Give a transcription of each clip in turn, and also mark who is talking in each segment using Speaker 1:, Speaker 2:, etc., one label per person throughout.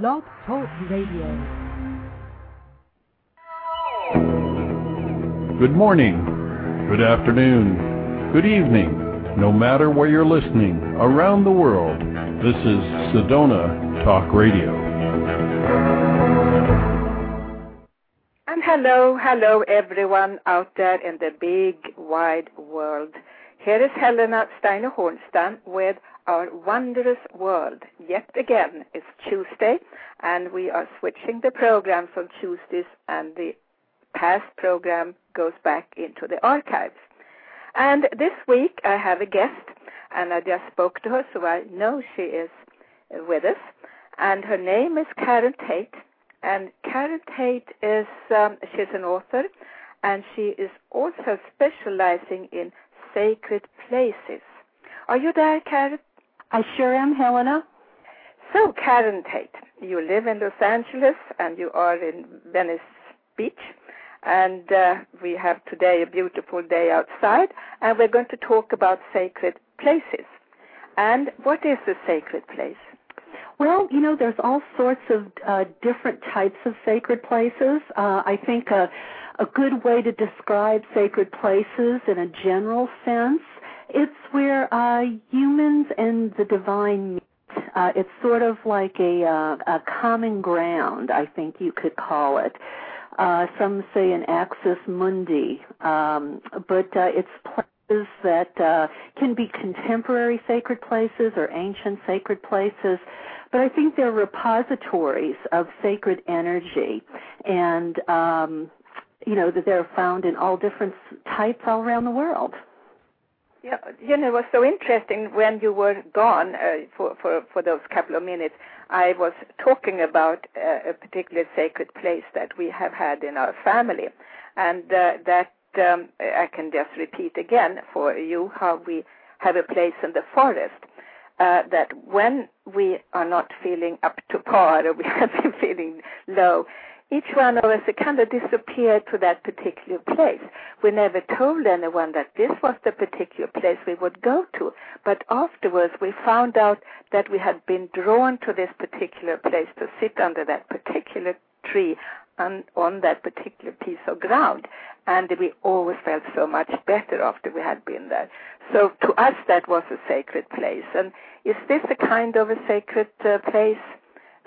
Speaker 1: Blog Talk Radio.
Speaker 2: Good morning, good afternoon, good evening, no matter where you're listening around the world. This is Sedona Talk Radio.
Speaker 3: And hello, hello everyone out there in the big wide world. Here is Helena Steiner Hornsteyn with our wondrous world. Yet again, it's Tuesday, and we are switching the programs on Tuesdays, and the past program goes back into the archives. And this week, I have a guest, and I just spoke to her, so I know she is with us. And her name is Karen Tate. And Karen Tate is um, she's an author, and she is also specializing in sacred places. Are you there, Karen?
Speaker 4: I sure am, Helena.
Speaker 3: So, Karen Tate, you live in Los Angeles and you are in Venice Beach. And uh, we have today a beautiful day outside, and we're going to talk about sacred places. And what is a sacred place?
Speaker 4: Well, you know, there's all sorts of uh, different types of sacred places. Uh, I think a, a good way to describe sacred places in a general sense it's where uh, humans and the divine meet. Uh, it's sort of like a, uh, a common ground, I think you could call it. Uh, some say an axis mundi, um, but uh, it's places that uh, can be contemporary sacred places or ancient sacred places. But I think they're repositories of sacred energy, and um, you know that they're found in all different types all around the world.
Speaker 3: Yeah, you know, it was so interesting when you were gone uh, for, for, for those couple of minutes. I was talking about uh, a particular sacred place that we have had in our family, and uh, that um, I can just repeat again for you how we have a place in the forest. Uh, that when we are not feeling up to par or we have been feeling low, each one of us kind of disappeared to that particular place. We never told anyone that this was the particular place we would go to, but afterwards we found out that we had been drawn to this particular place to sit under that particular tree on, on that particular piece of ground. And we always felt so much better after we had been there. So to us that was a sacred place. And is this a kind of a sacred uh, place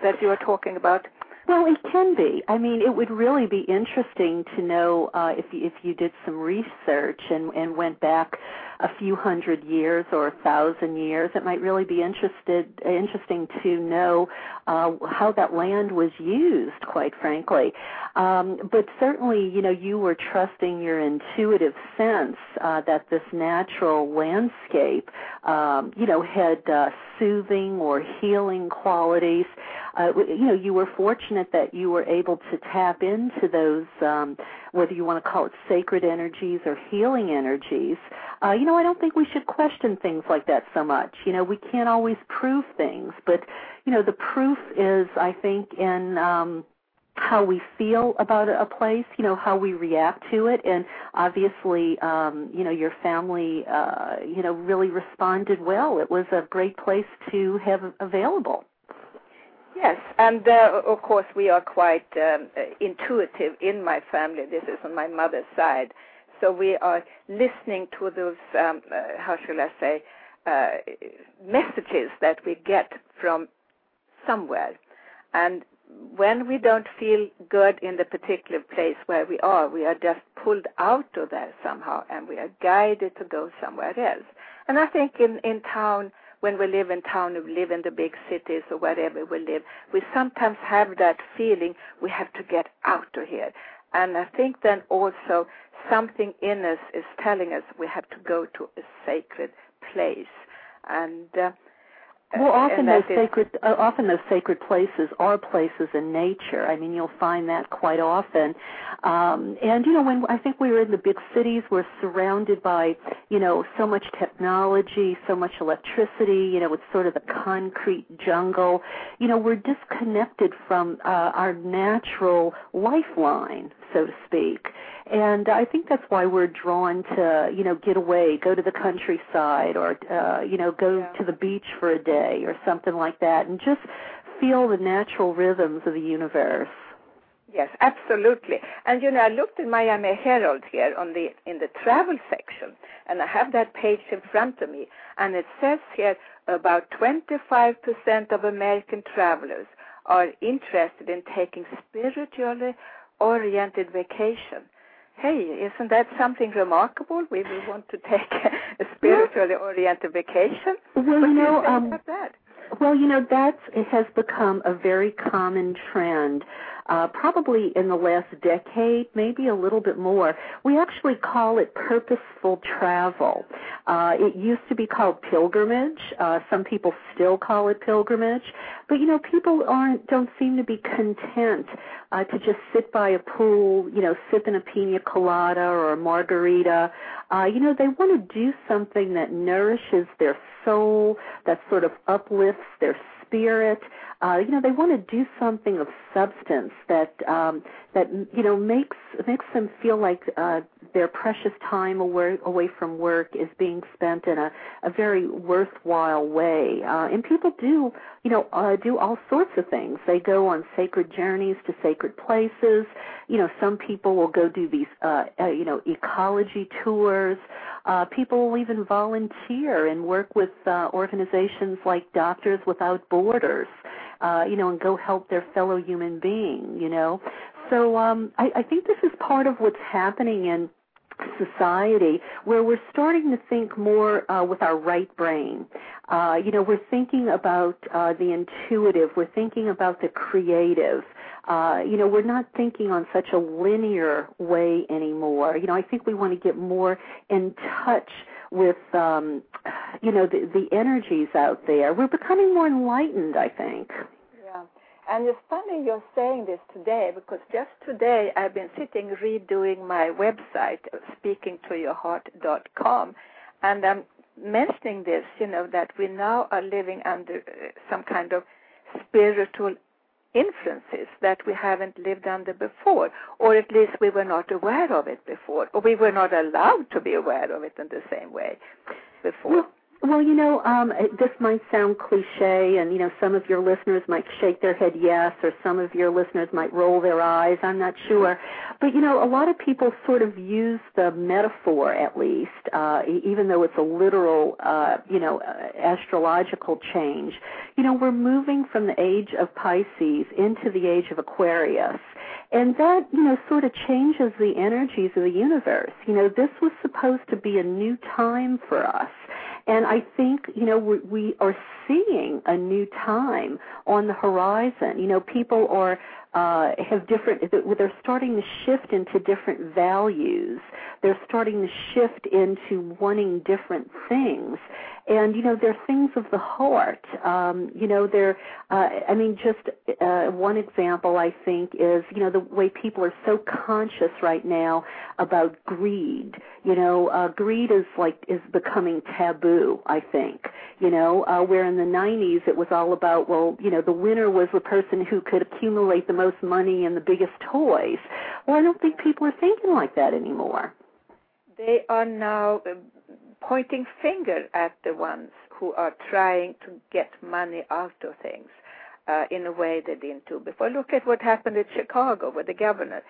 Speaker 3: that you are talking about?
Speaker 4: Well, it can be. I mean, it would really be interesting to know uh, if if you did some research and and went back a few hundred years or a thousand years. It might really be interested interesting to know uh, how that land was used. Quite frankly, um, but certainly, you know, you were trusting your intuitive sense uh, that this natural landscape, um, you know, had uh, soothing or healing qualities uh, you know, you were fortunate that you were able to tap into those, um, whether you want to call it sacred energies or healing energies. Uh, you know, I don't think we should question things like that so much. You know, we can't always prove things, but you know, the proof is, I think, in um, how we feel about a place, you know, how we react to it, and obviously, um, you know, your family, uh, you know, really responded well. It was a great place to have available.
Speaker 3: Yes, and uh, of course we are quite um, intuitive in my family. This is on my mother's side, so we are listening to those. Um, uh, how shall I say? Uh, messages that we get from somewhere, and when we don't feel good in the particular place where we are, we are just pulled out of there somehow, and we are guided to go somewhere else. And I think in in town when we live in town, we live in the big cities or wherever we live, we sometimes have that feeling we have to get out of here. And I think then also something in us is telling us we have to go to a sacred place. And uh,
Speaker 4: well, often those sacred, uh, often those sacred places are places in nature. I mean, you'll find that quite often. Um, and you know, when I think we were in the big cities, we're surrounded by, you know, so much technology, so much electricity. You know, it's sort of the concrete jungle. You know, we're disconnected from uh, our natural lifeline, so to speak. And I think that's why we're drawn to, you know, get away, go to the countryside, or uh, you know, go
Speaker 3: yeah.
Speaker 4: to the beach for a day or something like that, and just feel the natural rhythms of the universe.
Speaker 3: Yes, absolutely. And you know, I looked in Miami Herald here on the in the travel section, and I have that page in front of me, and it says here about 25% of American travelers are interested in taking spiritually oriented vacation. Hey, isn't that something remarkable? We will want to take a spiritually oriented vacation.
Speaker 4: Well,
Speaker 3: what
Speaker 4: you know,
Speaker 3: you
Speaker 4: um,
Speaker 3: that?
Speaker 4: Well, you know, that has become a very common trend uh, probably in the last decade, maybe a little bit more. We actually call it purposeful travel. Uh, it used to be called pilgrimage. Uh, some people still call it pilgrimage, but you know, people aren't don't seem to be content uh, to just sit by a pool, you know, sipping a pina colada or a margarita. Uh, you know, they want to do something that nourishes their soul, that sort of uplifts their spirit. Uh, you know, they want to do something of substance that um, that you know makes makes them feel like uh, their precious time away away from work is being spent in a, a very worthwhile way. Uh, and people do you know uh, do all sorts of things. They go on sacred journeys to sacred places. You know, some people will go do these uh, uh, you know ecology tours. Uh, people will even volunteer and work with uh, organizations like Doctors Without Borders, uh, you know, and go help their fellow human being, you know. So um, I, I think this is part of what's happening in society where we're starting to think more uh, with our right brain. Uh, you know, we're thinking about uh, the intuitive, we're thinking about the creative. Uh, you know, we're not thinking on such a linear way anymore. You know, I think we want to get more in touch with, um, you know, the, the energies out there. We're becoming more enlightened, I think.
Speaker 3: Yeah. And it's funny you're saying this today because just today I've been sitting redoing my website, speakingtoyourheart.com, and I'm mentioning this, you know, that we now are living under uh, some kind of spiritual influences that we haven't lived under before, or at least we were not aware of it before, or we were not allowed to be aware of it in the same way before.
Speaker 4: Well, you know, um, this might sound cliche, and you know, some of your listeners might shake their head yes, or some of your listeners might roll their eyes. I'm not sure, but you know, a lot of people sort of use the metaphor, at least, uh, even though it's a literal, uh, you know, uh, astrological change. You know, we're moving from the age of Pisces into the age of Aquarius. And that, you know, sort of changes the energies of the universe. You know, this was supposed to be a new time for us. And I think, you know, we, we are seeing a new time on the horizon. You know, people are uh, have different, they're starting to shift into different values. They're starting to shift into wanting different things. And, you know, they're things of the heart. Um, you know, they're, uh, I mean, just uh, one example, I think, is, you know, the way people are so conscious right now about greed. You know, uh, greed is like, is becoming taboo, I think. You know, uh, where in the 90s it was all about, well, you know, the winner was the person who could accumulate the most money and the biggest toys. Well, I don't think people are thinking like that anymore.
Speaker 3: They are now uh, pointing finger at the ones who are trying to get money out of things uh, in a way they didn't do before. Look at what happened in Chicago with the governor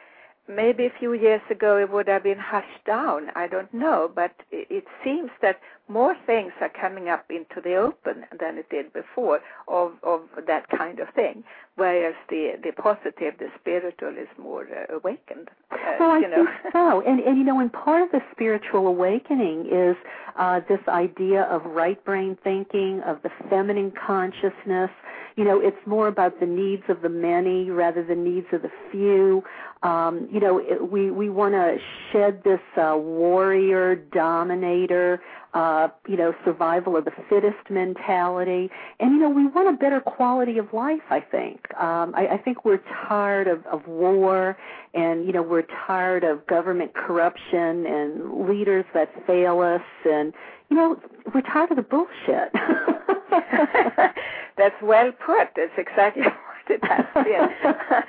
Speaker 3: maybe a few years ago it would have been hushed down. I don't know, but it, seems that more things are coming up into the open than it did before of of that kind of thing. Whereas the the positive, the spiritual, is more uh, awakened. Uh,
Speaker 4: well, I
Speaker 3: you know.
Speaker 4: think so, and and you know, and part of the spiritual awakening is uh, this idea of right brain thinking, of the feminine consciousness you know, it's more about the needs of the many rather than needs of the few. Um, you know, it, we we want to shed this uh, warrior dominator, uh, you know, survival of the fittest mentality, and you know, we want a better quality of life. I think. Um, I, I think we're tired of, of war, and you know, we're tired of government corruption and leaders that fail us, and you know, we're tired of the bullshit.
Speaker 3: That's well put. That's exactly what it has been.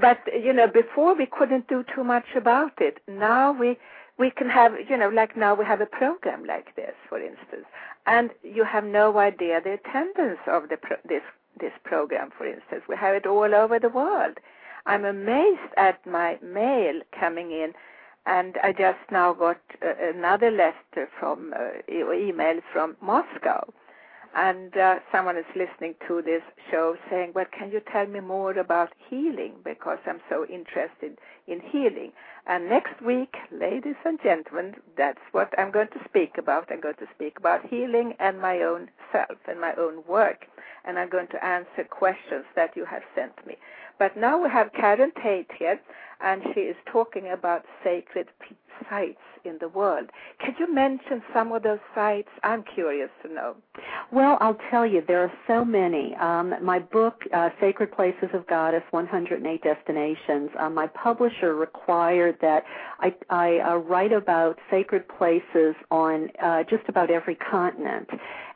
Speaker 3: but you know, before we couldn't do too much about it. Now we we can have, you know, like now we have a program like this, for instance, and you have no idea the attendance of the pro- this this program, for instance. We have it all over the world. I'm amazed at my mail coming in, and I just now got uh, another letter from uh, email from Moscow and uh, someone is listening to this show saying, Well, can you tell me more about healing? Because I'm so interested in healing. And next week, ladies and gentlemen, that's what I'm going to speak about. I'm going to speak about healing and my own self and my own work. And I'm going to answer questions that you have sent me. But now we have Karen Tate here, and she is talking about sacred sites in the world. Could you mention some of those sites? I'm curious to know.
Speaker 4: Well, I'll tell you, there are so many. Um, my book, uh, Sacred Places of Goddess 108 Destinations, uh, my publisher required that I, I uh, write about sacred places on uh, just about every continent.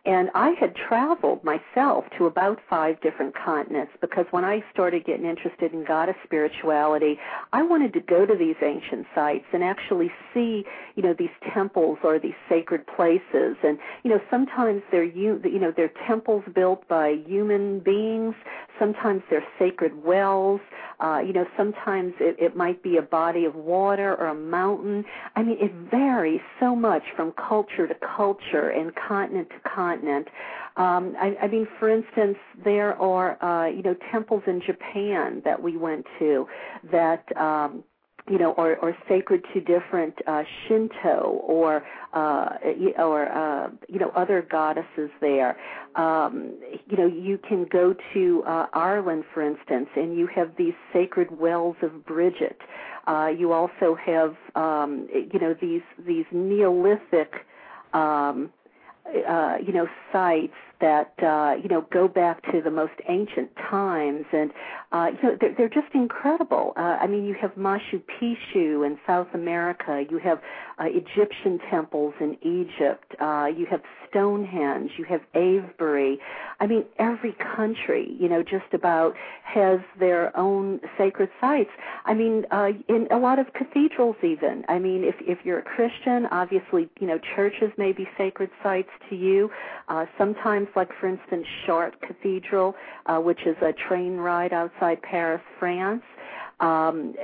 Speaker 4: And I had traveled myself to about five different continents because when I started getting interested in goddess spirituality, I wanted to go to these ancient sites and actually see, you know, these temples or these sacred places. And, you know, sometimes they're, you know, they're temples built by human beings. Sometimes they're sacred wells. Uh, you know, sometimes it, it might be a body of water or a mountain. I mean, it varies so much from culture to culture and continent to continent. Um, I, I mean, for instance, there are uh, you know temples in Japan that we went to that um, you know, or, or sacred to different uh, Shinto or uh, or uh, you know other goddesses there. Um, you know, you can go to uh, Ireland, for instance, and you have these sacred wells of Bridget. Uh, you also have um, you know these these Neolithic um, uh, you know sites that uh, you know go back to the most ancient times, and uh, you know they're, they're just incredible. Uh, I mean, you have Machu Picchu in South America, you have uh, Egyptian temples in Egypt, uh, you have Stonehenge, you have Avebury. I mean, every country, you know, just about has their own sacred sites. I mean, uh, in a lot of cathedrals, even. I mean, if if you're a Christian, obviously, you know, churches may be sacred sites to you. Uh, sometimes like for instance Chartres Cathedral, uh, which is a train ride outside Paris, France. Um,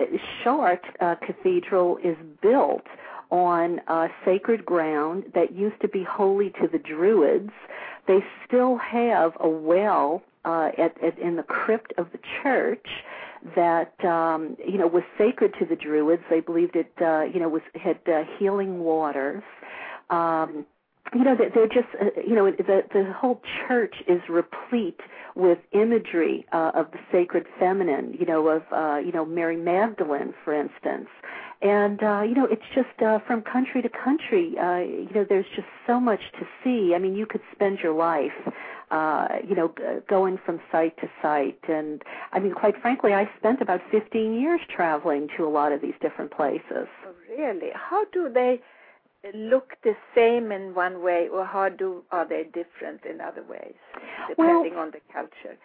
Speaker 4: Chartres uh, Cathedral is built on uh, sacred ground that used to be holy to the Druids. They still have a well uh, at, at, in the crypt of the church that um, you know was sacred to the Druids. They believed it, uh, you know, was had uh, healing waters. Um, you know they're just uh, you know the the whole church is replete with imagery uh, of the sacred feminine you know of uh, you know Mary Magdalene for instance. And uh, you know it's just uh, from country to country uh, you know there's just so much to see. I mean you could spend your life uh you know going from site to site. And i mean quite frankly i spent about 15 years traveling to a lot of these different places.
Speaker 3: Oh, really? How do they look the same in one way, or how do are they different in other ways, depending
Speaker 4: well,
Speaker 3: on the culture?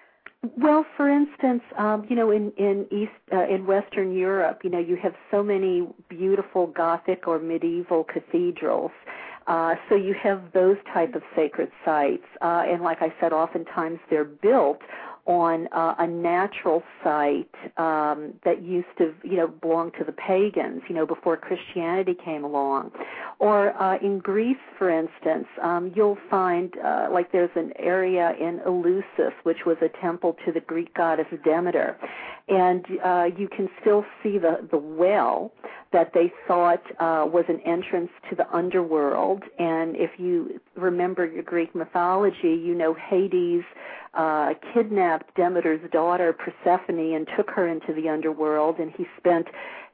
Speaker 4: Well, for instance, um, you know, in in East uh, in Western Europe, you know, you have so many beautiful Gothic or medieval cathedrals. Uh, so you have those type of sacred sites, uh, and like I said, oftentimes they're built on uh, a natural site um, that used to, you know, belong to the pagans, you know, before Christianity came along. Or uh, in Greece, for instance, um, you'll find uh, like there's an area in Eleusis, which was a temple to the Greek goddess Demeter, and uh, you can still see the the well that they thought uh, was an entrance to the underworld. And if you remember your Greek mythology, you know Hades uh, kidnapped Demeter's daughter Persephone and took her into the underworld, and he spent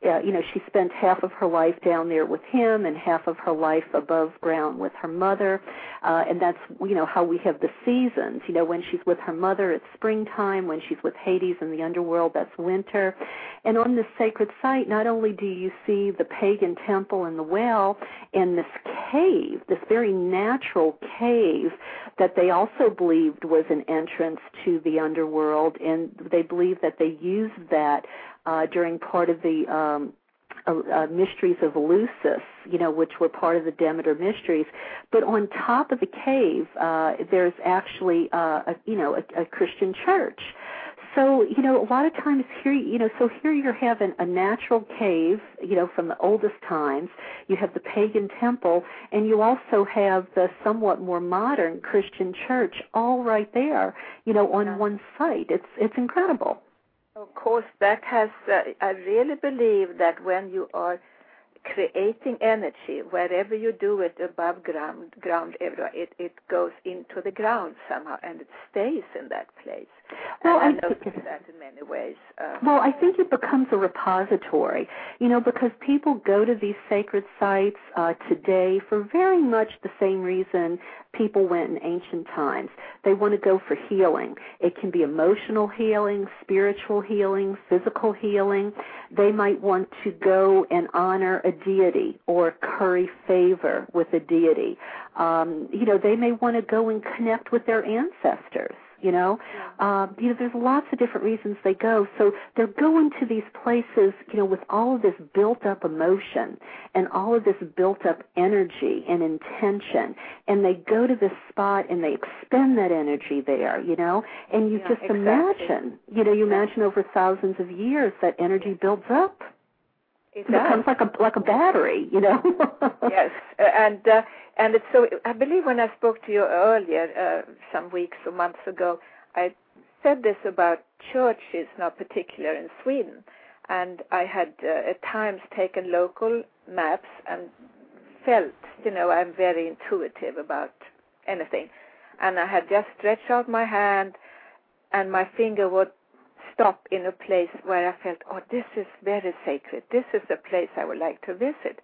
Speaker 4: uh, you know, she spent half of her life down there with him and half of her life above ground with her mother. Uh, and that's, you know, how we have the seasons. You know, when she's with her mother, it's springtime. When she's with Hades in the underworld, that's winter. And on this sacred site, not only do you see the pagan temple and the well and this cave, this very natural cave that they also believed was an entrance to the underworld, and they believed that they used that uh, during part of the um, uh, uh, mysteries of Eleusis, you know, which were part of the Demeter mysteries. But on top of the cave, uh, there's actually, uh, a, you know, a, a Christian church. So, you know, a lot of times here, you know, so here you're having a natural cave, you know, from the oldest times. You have the pagan temple, and you also have the somewhat more modern Christian church all right there, you know, on
Speaker 3: Yeah.
Speaker 4: one site. It's it's incredible.
Speaker 3: Of course, that has. Uh, I really believe that when you are creating energy, wherever you do it, above ground, ground everywhere, it it goes into the ground somehow, and it stays in that place.
Speaker 4: Well,
Speaker 3: and
Speaker 4: I-
Speaker 3: I notice that in many ways. Uh,
Speaker 4: Well, I think it becomes a repository, you know, because people go to these sacred sites uh, today for very much the same reason people went in ancient times. They want to go for healing. It can be emotional healing, spiritual healing, physical healing. They might want to go and honor a deity or curry favor with a deity. Um, you know, they may want to go and connect with their ancestors. You know, um, you know, there's lots of different reasons they go. So they're going to these places, you know, with all of this built-up emotion and all of this built-up energy and intention, and they go to this spot and they expend that energy there. You know, and you
Speaker 3: Yeah,
Speaker 4: just
Speaker 3: exactly.
Speaker 4: imagine, you know, you imagine over thousands of years that energy builds up.
Speaker 3: It
Speaker 4: becomes like a like a battery. You know.
Speaker 3: yes, and uh, and it's so. I believe when I spoke to you earlier, uh, some weeks or months ago, I said this about churches, not particular in Sweden, and I had uh, at times taken local maps and felt, you know, I'm very intuitive about anything, and I had just stretched out my hand, and my finger would stop in a place where I felt, oh, this is very sacred. This is a place I would like to visit.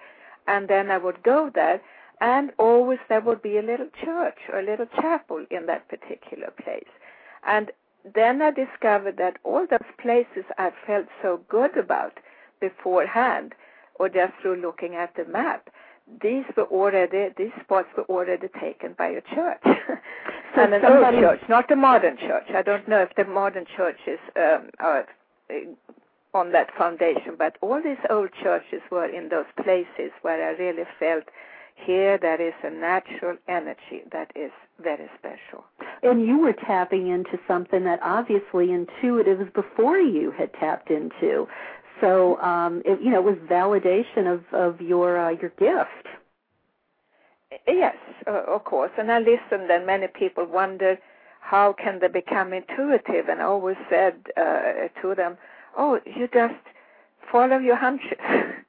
Speaker 3: And then I would go there, and always there would be a little church or a little chapel in that particular place. And then I discovered that all those places I felt so good about beforehand, or just through looking at the map, these were already these spots were already taken by a church.
Speaker 4: So
Speaker 3: and an
Speaker 4: somebody-
Speaker 3: old church, not a modern church. I don't know if the modern churches um, are uh, on that foundation, but all these old churches were in those places where I really felt here there is a natural energy that is very special.
Speaker 4: and you were tapping into something that obviously intuitives before you had tapped into. So um, it, you know, it was validation of of your uh, your gift.
Speaker 3: Yes, of course. And I listened, and many people wonder how can they become intuitive. And I always said uh, to them, "Oh, you just follow your hunches."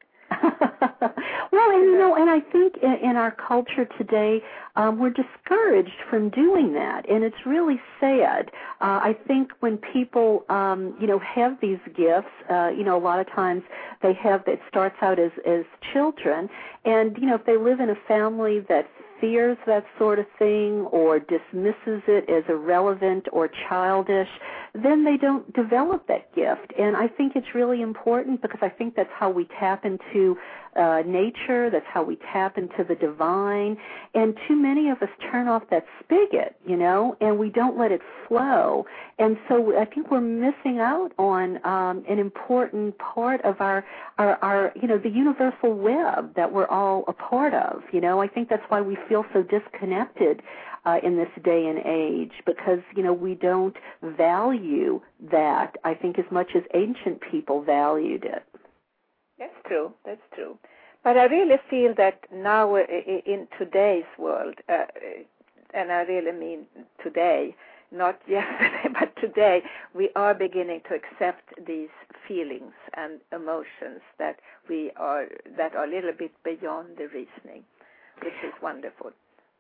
Speaker 4: well, and you know, and I think in, in our culture today, um, we're discouraged from doing that, and it's really sad. Uh, I think when people, um, you know, have these gifts, uh, you know, a lot of times they have. It starts out as as children, and you know, if they live in a family that fears that sort of thing or dismisses it as irrelevant or childish, then they don't develop that gift. And I think it's really important because I think that's how we tap into uh, nature, that's how we tap into the divine. And too many of us turn off that spigot, you know, and we don't let it flow. And so I think we're missing out on um, an important part of our, our, our, you know, the universal web that we're all a part of. You know, I think that's why we feel so disconnected uh, in this day and age because you know we don't value that. I think as much as ancient people valued it.
Speaker 3: That's true. That's true. But I really feel that now uh, in today's world, uh, and I really mean today, not yesterday, but today, we are beginning to accept these feelings and emotions that we are that are a little bit beyond the reasoning, which is wonderful.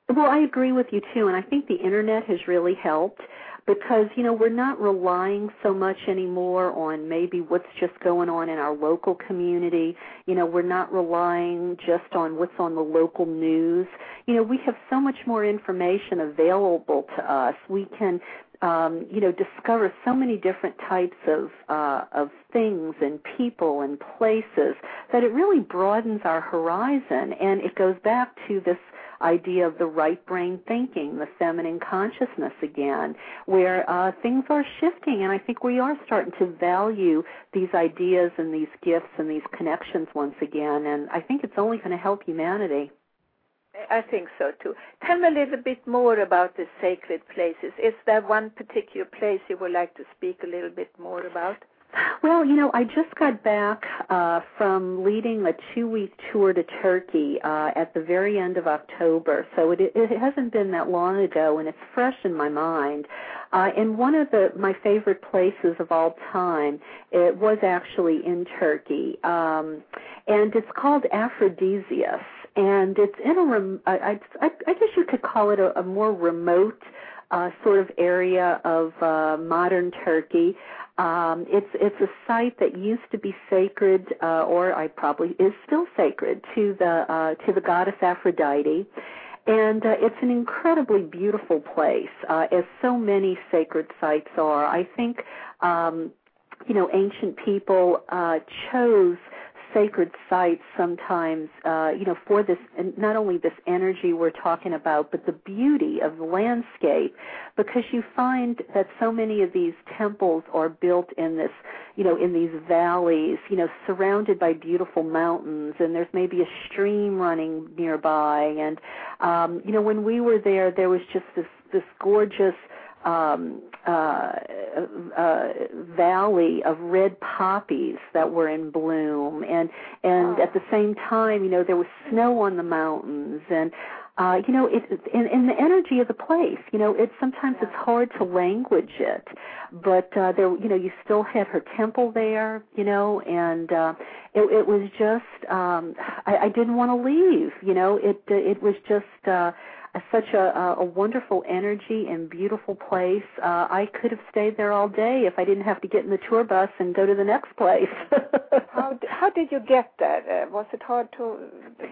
Speaker 4: Well, I agree with you too, and I think the internet has really helped because you know we're not relying so much anymore on maybe what's just going on in our local community. You know, we're not relying just on what's on the local news. You know, we have so much more information available to us. We can um, you know, discover so many different types of uh, of things and people and places that it really broadens our horizon, and it goes back to this idea of the right brain thinking, the feminine consciousness again, where uh, things are shifting, and I think we are starting to value these ideas and these gifts and these connections once again, and I think it's only going to help humanity.
Speaker 3: I think so too. Tell me a little bit more about the sacred places. Is there one particular place you would like to speak a little bit more about?
Speaker 4: Well, you know, I just got back uh, from leading a two-week tour to Turkey uh, at the very end of October, so it, it hasn't been that long ago, and it's fresh in my mind. Uh, and one of the my favorite places of all time, it was actually in Turkey, um, and it's called Aphrodisias, and it's in a rem- I, I, I guess you could call it a, a more remote uh, sort of area of uh, modern Turkey. Um, it's it's a site that used to be sacred, uh, or I probably is still sacred to the uh, to the goddess Aphrodite, and uh, it's an incredibly beautiful place, uh, as so many sacred sites are. I think, um, you know, ancient people uh, chose sacred sites sometimes, uh, you know, for this, not only this energy we're talking about, but the beauty of the landscape, because you find that so many of these temples are built in this, you know, in these valleys, you know, surrounded by beautiful mountains, and there's maybe a stream running nearby, and, um, you know, when we were there, there was just this, this gorgeous, um, uh, uh, valley of red poppies that were in bloom, and and at the same time, you know, there was snow on the mountains, and uh, you know, it and, and the energy of the place. You know, it sometimes it's hard to language it, but uh, there, you know, you still had her temple there. You know, and uh, it, it was just um, I, I didn't want to leave. You know, it it was just. Uh, such a, a wonderful energy and beautiful place. Uh, I could have stayed there all day if I didn't have to get in the tour bus and go to the next place.
Speaker 3: how how did you get there? Uh, was it hard to?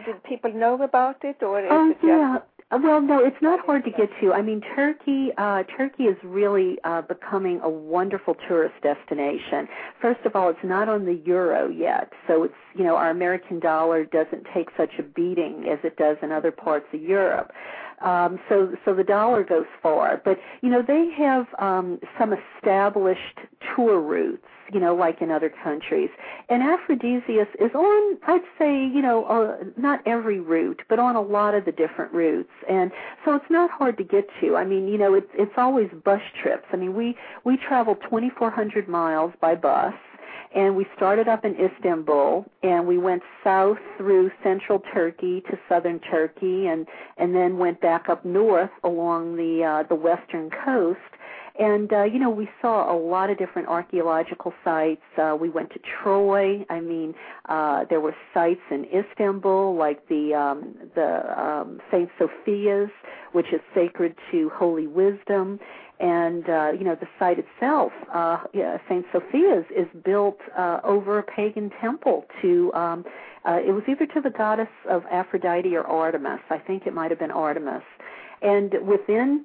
Speaker 3: Did people know about it, or is
Speaker 4: oh,
Speaker 3: it
Speaker 4: just? Yeah. Well, no, it's not hard to get to. I mean, Turkey, uh, Turkey is really uh, becoming a wonderful tourist destination. First of all, it's not on the euro yet, so it's you know our American dollar doesn't take such a beating as it does in other parts of Europe. Um, so so the dollar goes far. But you know they have um, some established tour routes, you know, like in other countries. And Aphrodisias is on, I'd say, you know, uh, not every route, but on a lot of the different routes. And so it's not hard to get to. I mean, you know, it's it's always bus trips. I mean, we we travel 2,400 miles by bus and we started up in Istanbul and we went south through central Turkey to southern Turkey and and then went back up north along the uh the western coast and uh you know we saw a lot of different archaeological sites uh we went to Troy I mean uh there were sites in Istanbul like the um the um Saint Sophia's which is sacred to holy wisdom and uh, you know the site itself, uh, yeah, Saint Sophia's, is built uh, over a pagan temple to. Um, uh, it was either to the goddess of Aphrodite or Artemis. I think it might have been Artemis. And within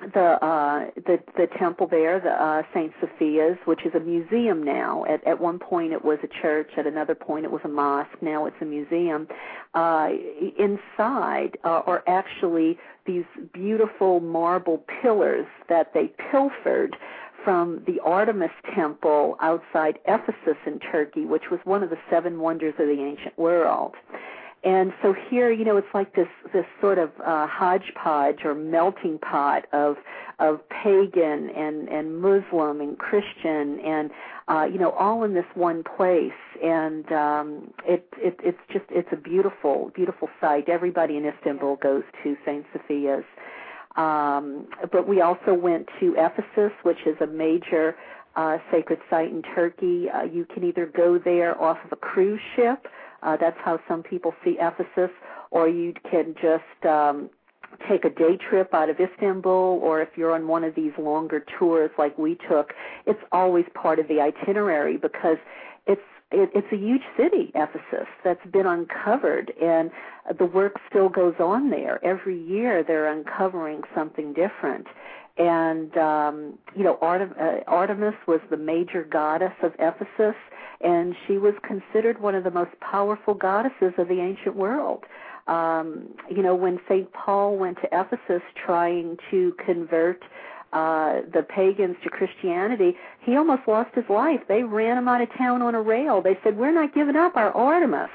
Speaker 4: the uh the the temple there the uh Saint Sophia's which is a museum now. At at one point it was a church at another point it was a mosque now it's a museum. Uh inside uh, are actually these beautiful marble pillars that they pilfered from the Artemis temple outside Ephesus in Turkey which was one of the seven wonders of the ancient world and so here, you know, it's like this this sort of uh, hodgepodge or melting pot of of pagan and and Muslim and Christian and uh, you know all in this one place. And um, it it it's just it's a beautiful beautiful site. Everybody in Istanbul goes to Saint Sophia's. Um, but we also went to Ephesus, which is a major uh, sacred site in Turkey. Uh, you can either go there off of a cruise ship uh, that's how some people see Ephesus. Or you can just um, take a day trip out of Istanbul, or if you're on one of these longer tours like we took, it's always part of the itinerary because it's it, it's a huge city, Ephesus, that's been uncovered, and the work still goes on there. Every year, they're uncovering something different. And um, you know, Artem- uh, Artemis was the major goddess of Ephesus and she was considered one of the most powerful goddesses of the ancient world. Um, you know, when St. Paul went to Ephesus trying to convert uh, the pagans to Christianity, he almost lost his life. They ran him out of town on a rail. They said, "We're not giving up our Artemis."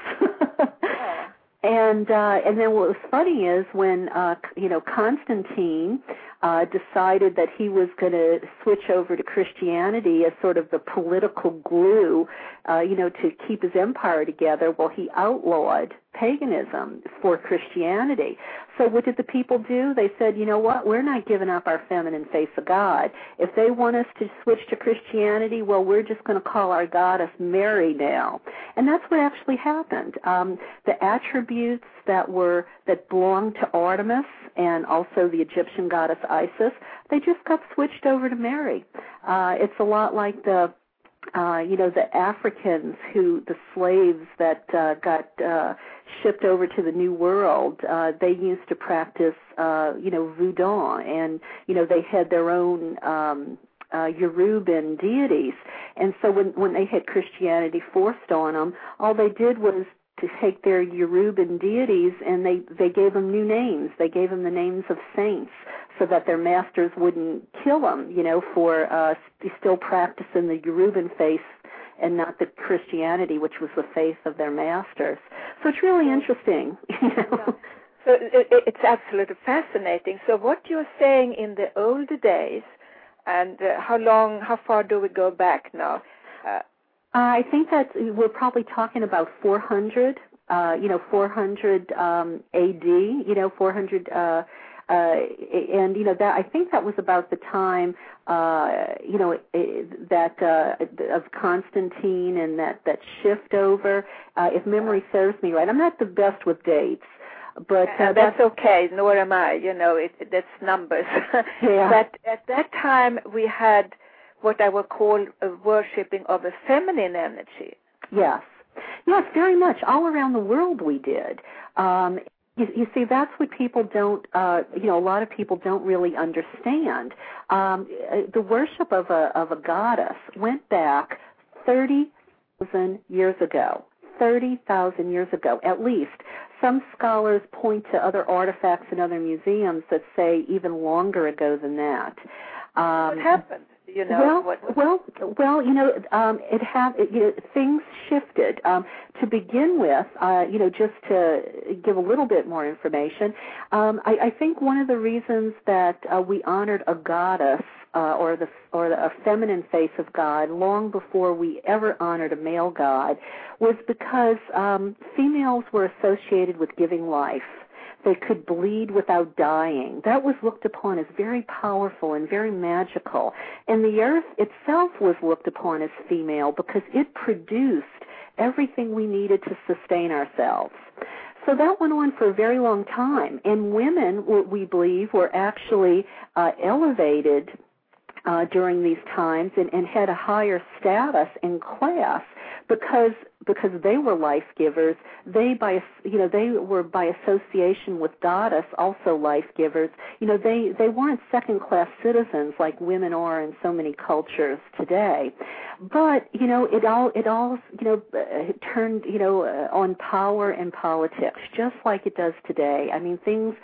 Speaker 4: and uh, and then what was funny is when uh, you know Constantine uh, decided that he was going to switch over to Christianity as sort of the political glue, uh, you know, to keep his empire together. Well, he outlawed paganism for Christianity. So what did the people do? They said, you know what? We're not giving up our feminine face of God. If they want us to switch to Christianity, well, we're just going to call our goddess Mary now. And that's what actually happened. Um, the attributes that were that belonged to Artemis and also the Egyptian goddess Isis, they just got switched over to Mary. Uh, it's a lot like the uh, you know, the Africans who, the slaves that uh, got uh, shipped over to the New World, uh, they used to practice, uh, you know, voodoo, and you know, they had their own um, uh, Yoruban deities. And so when when they had Christianity forced on them, all they did was to take their Yoruban deities and they they gave them new names. They gave them the names of saints so that their masters wouldn't kill them, you know, for uh still practicing the Yoruban faith and not the Christianity, which was the faith of their masters. So it's really interesting, you know.
Speaker 3: So it, it's absolutely fascinating. So what you're saying in the older days, and uh, how long, how far do we go back now?
Speaker 4: Uh, I think that we're probably talking about 400, uh, you know, 400 um, AD, you know, 400 uh, uh, and you know that I think that was about the time uh, you know that uh, of Constantine and that that shift over. Uh, if memory serves me right, I'm not the best with dates, but uh,
Speaker 3: that's, that's okay. Nor am I. You know, it, that's numbers.
Speaker 4: yeah.
Speaker 3: But at that time, we had what I would call a worshipping of a feminine energy.
Speaker 4: Yes. Yes, very much. All around the world we did. Um, you, you see, that's what people don't, uh, you know, a lot of people don't really understand. Um, the worship of a, of a goddess went back 30,000 years ago. 30,000 years ago, at least. Some scholars point to other artifacts in other museums that say even longer ago than that.
Speaker 3: Um, what happened? You know
Speaker 4: well,
Speaker 3: what,
Speaker 4: well well you know um it had it, you know things shifted. Um to begin with uh you know just to give a little bit more information um i i think one of the reasons that uh, we honored a goddess uh, or the or the, a feminine face of God long before we ever honored a male God was because um, females were associated with giving life they could bleed without dying. That was looked upon as very powerful and very magical. And the earth itself was looked upon as female because it produced everything we needed to sustain ourselves. So that went on for a very long time. And women, we believe, were actually uh, elevated uh, during these times and, and had a higher status and class because because they were life givers. They by you know they were by association with goddess also life givers. You know they they weren't second class citizens like women are in so many cultures today. But you know it all it all you know turned you know uh, on power and politics just like it does today. I mean things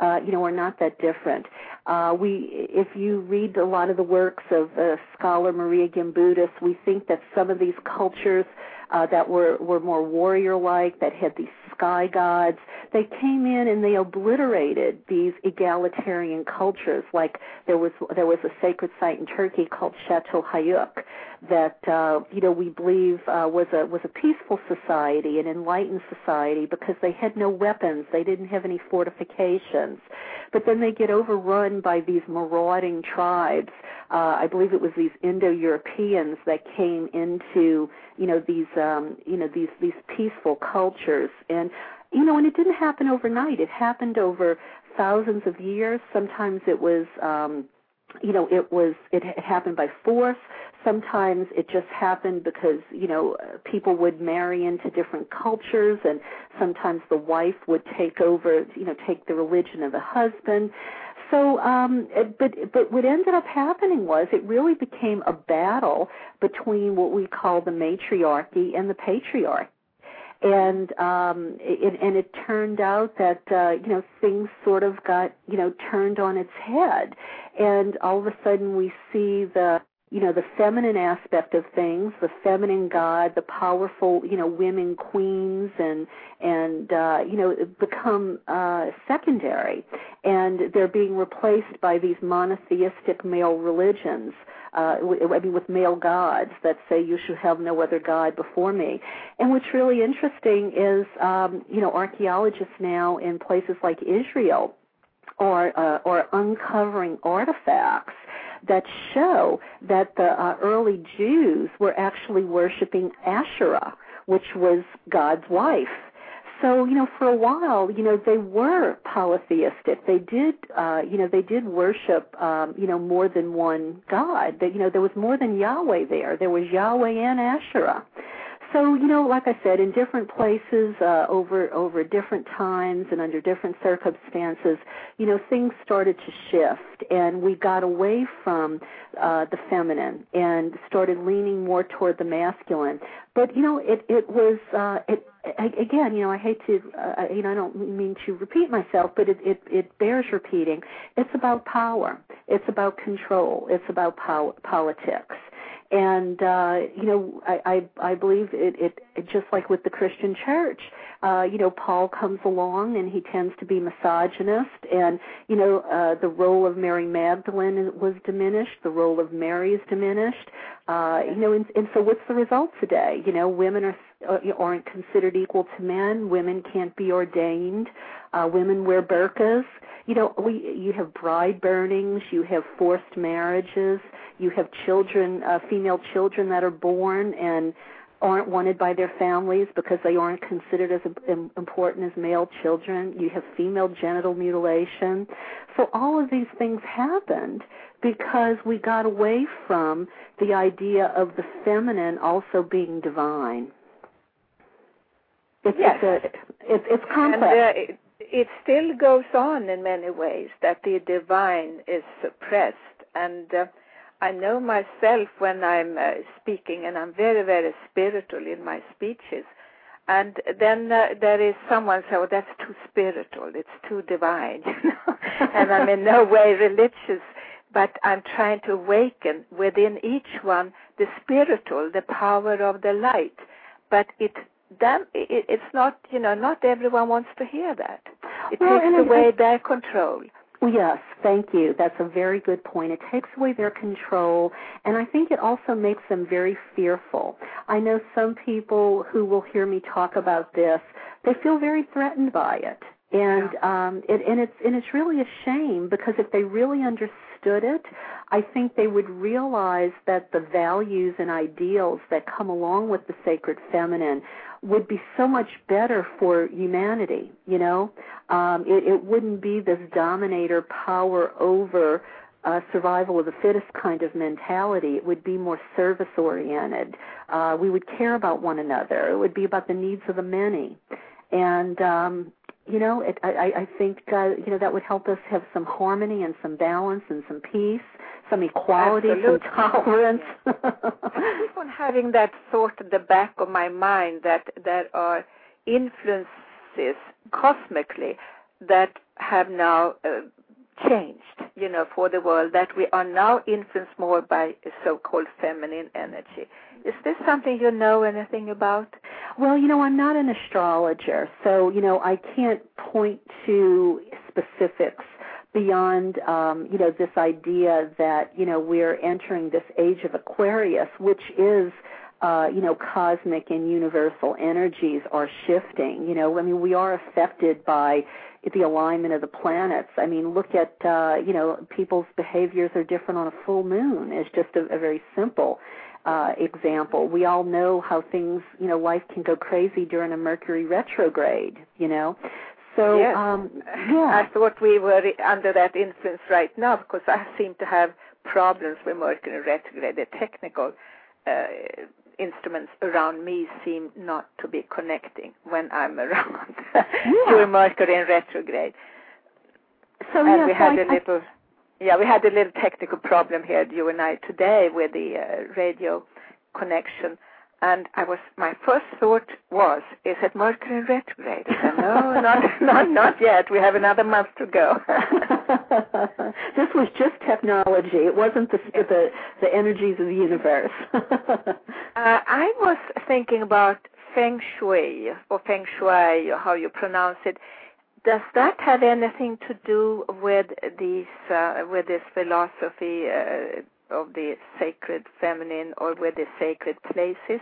Speaker 4: uh, you know, are not that different. Uh, we, if you read a lot of the works of uh, scholar Maria Gimbutas, we think that some of these cultures uh, that were were more warrior-like, that had these sky gods. They came in and they obliterated these egalitarian cultures. Like there was there was a sacred site in Turkey called Çatalhöyük that uh, you know we believe uh, was a was a peaceful society, an enlightened society, because they had no weapons, they didn't have any fortifications. But then they get overrun by these marauding tribes. Uh, I believe it was these Indo-Europeans that came into you know these um, you know these these peaceful cultures, and you know, and it didn't happen overnight. It happened over thousands of years. Sometimes it was. Um, you know, it was it happened by force. Sometimes it just happened because you know people would marry into different cultures, and sometimes the wife would take over, you know, take the religion of the husband. So, um, but but what ended up happening was it really became a battle between what we call the matriarchy and the patriarchy. And um it, and it turned out that uh you know things sort of got you know turned on its head. And all of a sudden we see the you know the feminine aspect of things the feminine god the powerful you know women queens and and uh you know become uh secondary and they're being replaced by these monotheistic male religions uh, I mean, with male gods that say you should have no other god before me. And what's really interesting is, um, you know, archaeologists now in places like Israel are uh, are uncovering artifacts that show that the uh, early Jews were actually worshiping Asherah, which was God's wife. So, you know, for a while, you know, they were polytheistic. They did, uh, you know, they did worship, um, you know, more than one God. That, you know, there was more than Yahweh there. There was Yahweh and Asherah so you know like i said in different places uh over over different times and under different circumstances you know things started to shift and we got away from uh the feminine and started leaning more toward the masculine. But you know it it was uh it again you know i hate to uh, you know i don't mean to repeat myself but it it it bears repeating. It's about power it's about control. It's about power, politics. And uh, you know I, I I believe it, it it just like with the Christian church, uh, you know Paul comes along and he tends to be misogynist, and you know uh, the role of Mary Magdalene was diminished, the role of Mary is diminished, uh, you know, and, and so what's the result today? You know, women are uh, aren't considered equal to men, women can't be ordained, uh, women wear burqas you know we you have bride burnings you have forced marriages you have children uh, female children that are born and aren't wanted by their families because they aren't considered as important as male children. You have female genital mutilation. So all of these things happened because we got away from the idea of the feminine also being divine. It's
Speaker 3: yes.
Speaker 4: it's, a, it's, it's complex.
Speaker 3: And, uh, it still goes on in many ways that the divine is suppressed and uh, I know myself when I'm uh, speaking and I'm very very spiritual in my speeches and then uh, there is someone say, "Oh, that's too spiritual. It's too divine," you know. and I'm in no way religious, but I'm trying to awaken within each one the spiritual, the power of the light. But it them it, it's not you know not everyone wants to hear that. It
Speaker 4: well,
Speaker 3: takes away it, their control.
Speaker 4: Yes thank you. That's a very good point. It takes away their control and i think it also makes them very fearful. I know some people who will hear me talk about this they feel very threatened by it. And um it and it's and it's really a shame because if they really understood it i think they would realize that the values and ideals that come along with the sacred feminine would be so much better for humanity. You know, um, it, it wouldn't be this dominator power over uh, survival of the fittest kind of mentality. It would be more service oriented. Uh, we would care about one another. It would be about the needs of the many, and um, you know, it, I, I think uh, you know that would help us have some harmony and some balance and some peace some equality,
Speaker 3: Absolutely.
Speaker 4: some tolerance.
Speaker 3: I keep on having that thought at the back of my mind that there are influences cosmically that have now uh, changed, you know, for the world, that we are now influenced more by so-called feminine energy. Is this something you know anything about?
Speaker 4: Well, you know, I'm not an astrologer, so, you know, I can't point to specifics beyond um, you know this idea that you know we're entering this age of Aquarius, which is uh, you know cosmic and universal energies are shifting. You know, I mean we are affected by the alignment of the planets. I mean, look at uh, you know people's behaviors are different on a full moon. It's just a, a very simple uh, example. We all know how things, you know, life can go crazy during a Mercury retrograde, you know. So
Speaker 3: yes.
Speaker 4: um, yeah.
Speaker 3: I thought we were under that influence right now because I seem to have problems with Mercury retrograde. The technical uh, instruments around me seem not to be connecting when I'm around
Speaker 4: yeah.
Speaker 3: during Mercury in retrograde.
Speaker 4: So
Speaker 3: and
Speaker 4: yeah,
Speaker 3: we had
Speaker 4: so
Speaker 3: a
Speaker 4: I,
Speaker 3: little, yeah, we had a little technical problem here, you and I, today with the uh, radio connection and I was my first thought was, is it Mercury retrograde? Said, no, not not not yet. We have another month to go.
Speaker 4: this was just technology. It wasn't the the, the energies of the universe.
Speaker 3: uh, I was thinking about feng shui or feng shui, or how you pronounce it. Does that have anything to do with these uh, with this philosophy? Uh, of the sacred feminine or with the sacred places?